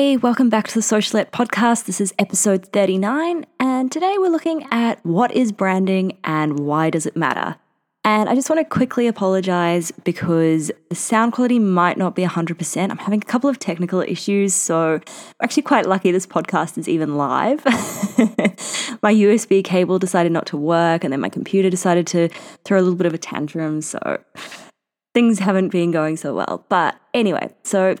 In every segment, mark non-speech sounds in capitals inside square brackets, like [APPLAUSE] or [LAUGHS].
Hey, welcome back to the Socialette podcast. This is episode 39, and today we're looking at what is branding and why does it matter. And I just want to quickly apologize because the sound quality might not be 100%. I'm having a couple of technical issues, so I'm actually quite lucky this podcast is even live. [LAUGHS] my USB cable decided not to work, and then my computer decided to throw a little bit of a tantrum, so things haven't been going so well. But anyway, so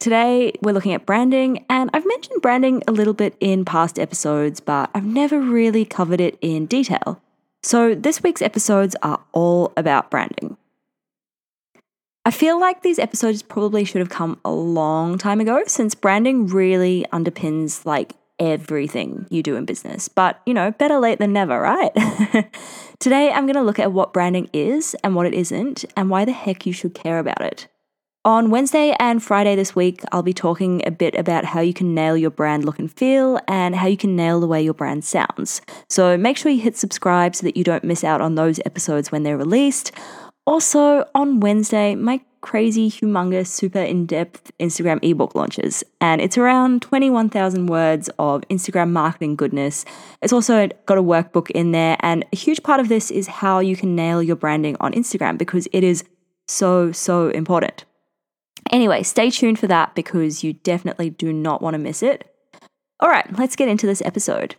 Today, we're looking at branding, and I've mentioned branding a little bit in past episodes, but I've never really covered it in detail. So, this week's episodes are all about branding. I feel like these episodes probably should have come a long time ago since branding really underpins like everything you do in business. But, you know, better late than never, right? [LAUGHS] Today, I'm going to look at what branding is and what it isn't, and why the heck you should care about it. On Wednesday and Friday this week, I'll be talking a bit about how you can nail your brand look and feel and how you can nail the way your brand sounds. So make sure you hit subscribe so that you don't miss out on those episodes when they're released. Also, on Wednesday, my crazy, humongous, super in depth Instagram ebook launches. And it's around 21,000 words of Instagram marketing goodness. It's also got a workbook in there. And a huge part of this is how you can nail your branding on Instagram because it is so, so important. Anyway, stay tuned for that because you definitely do not want to miss it. All right, let's get into this episode.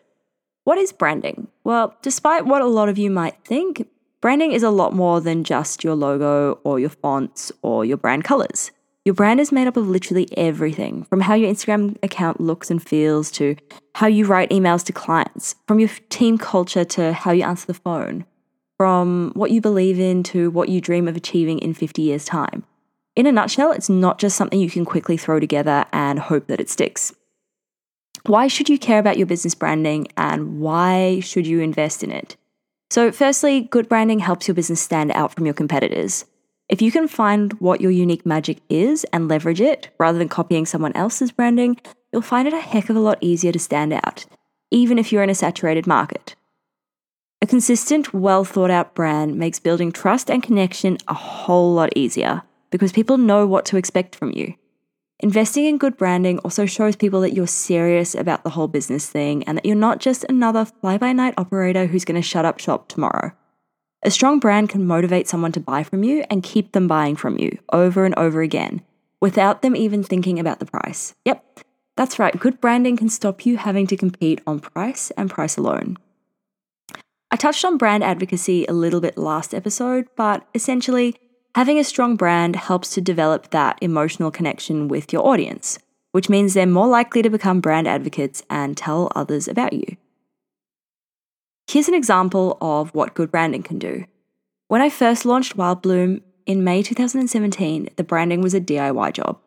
What is branding? Well, despite what a lot of you might think, branding is a lot more than just your logo or your fonts or your brand colors. Your brand is made up of literally everything from how your Instagram account looks and feels to how you write emails to clients, from your team culture to how you answer the phone, from what you believe in to what you dream of achieving in 50 years' time. In a nutshell, it's not just something you can quickly throw together and hope that it sticks. Why should you care about your business branding and why should you invest in it? So, firstly, good branding helps your business stand out from your competitors. If you can find what your unique magic is and leverage it rather than copying someone else's branding, you'll find it a heck of a lot easier to stand out, even if you're in a saturated market. A consistent, well thought out brand makes building trust and connection a whole lot easier because people know what to expect from you. Investing in good branding also shows people that you're serious about the whole business thing and that you're not just another fly by night operator who's going to shut up shop tomorrow. A strong brand can motivate someone to buy from you and keep them buying from you over and over again without them even thinking about the price. Yep, that's right, good branding can stop you having to compete on price and price alone. I touched on brand advocacy a little bit last episode, but essentially, Having a strong brand helps to develop that emotional connection with your audience, which means they're more likely to become brand advocates and tell others about you. Here's an example of what good branding can do. When I first launched Wild Bloom in May 2017, the branding was a DIY job.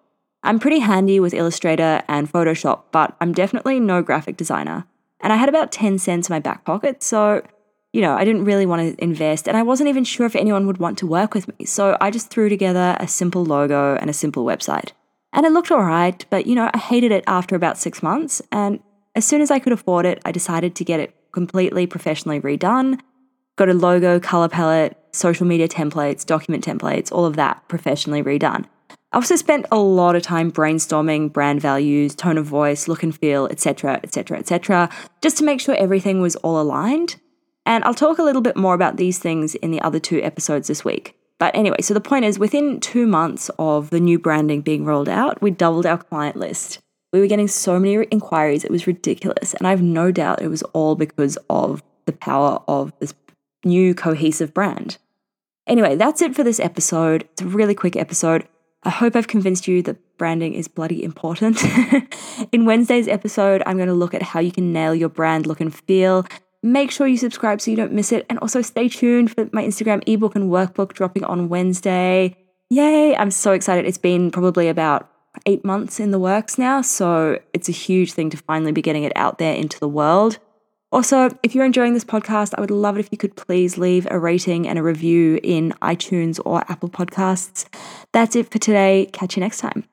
I'm pretty handy with Illustrator and Photoshop, but I'm definitely no graphic designer. And I had about 10 cents in my back pocket, so you know, I didn't really want to invest and I wasn't even sure if anyone would want to work with me. So I just threw together a simple logo and a simple website. And it looked all right, but you know, I hated it after about six months. And as soon as I could afford it, I decided to get it completely professionally redone. Got a logo, color palette, social media templates, document templates, all of that professionally redone. I also spent a lot of time brainstorming brand values, tone of voice, look and feel, etc., etc., etc., just to make sure everything was all aligned. And I'll talk a little bit more about these things in the other two episodes this week. But anyway, so the point is within two months of the new branding being rolled out, we doubled our client list. We were getting so many inquiries, it was ridiculous. And I have no doubt it was all because of the power of this new cohesive brand. Anyway, that's it for this episode. It's a really quick episode. I hope I've convinced you that branding is bloody important. [LAUGHS] In Wednesday's episode, I'm going to look at how you can nail your brand look and feel Make sure you subscribe so you don't miss it. And also stay tuned for my Instagram ebook and workbook dropping on Wednesday. Yay! I'm so excited. It's been probably about eight months in the works now. So it's a huge thing to finally be getting it out there into the world. Also, if you're enjoying this podcast, I would love it if you could please leave a rating and a review in iTunes or Apple Podcasts. That's it for today. Catch you next time.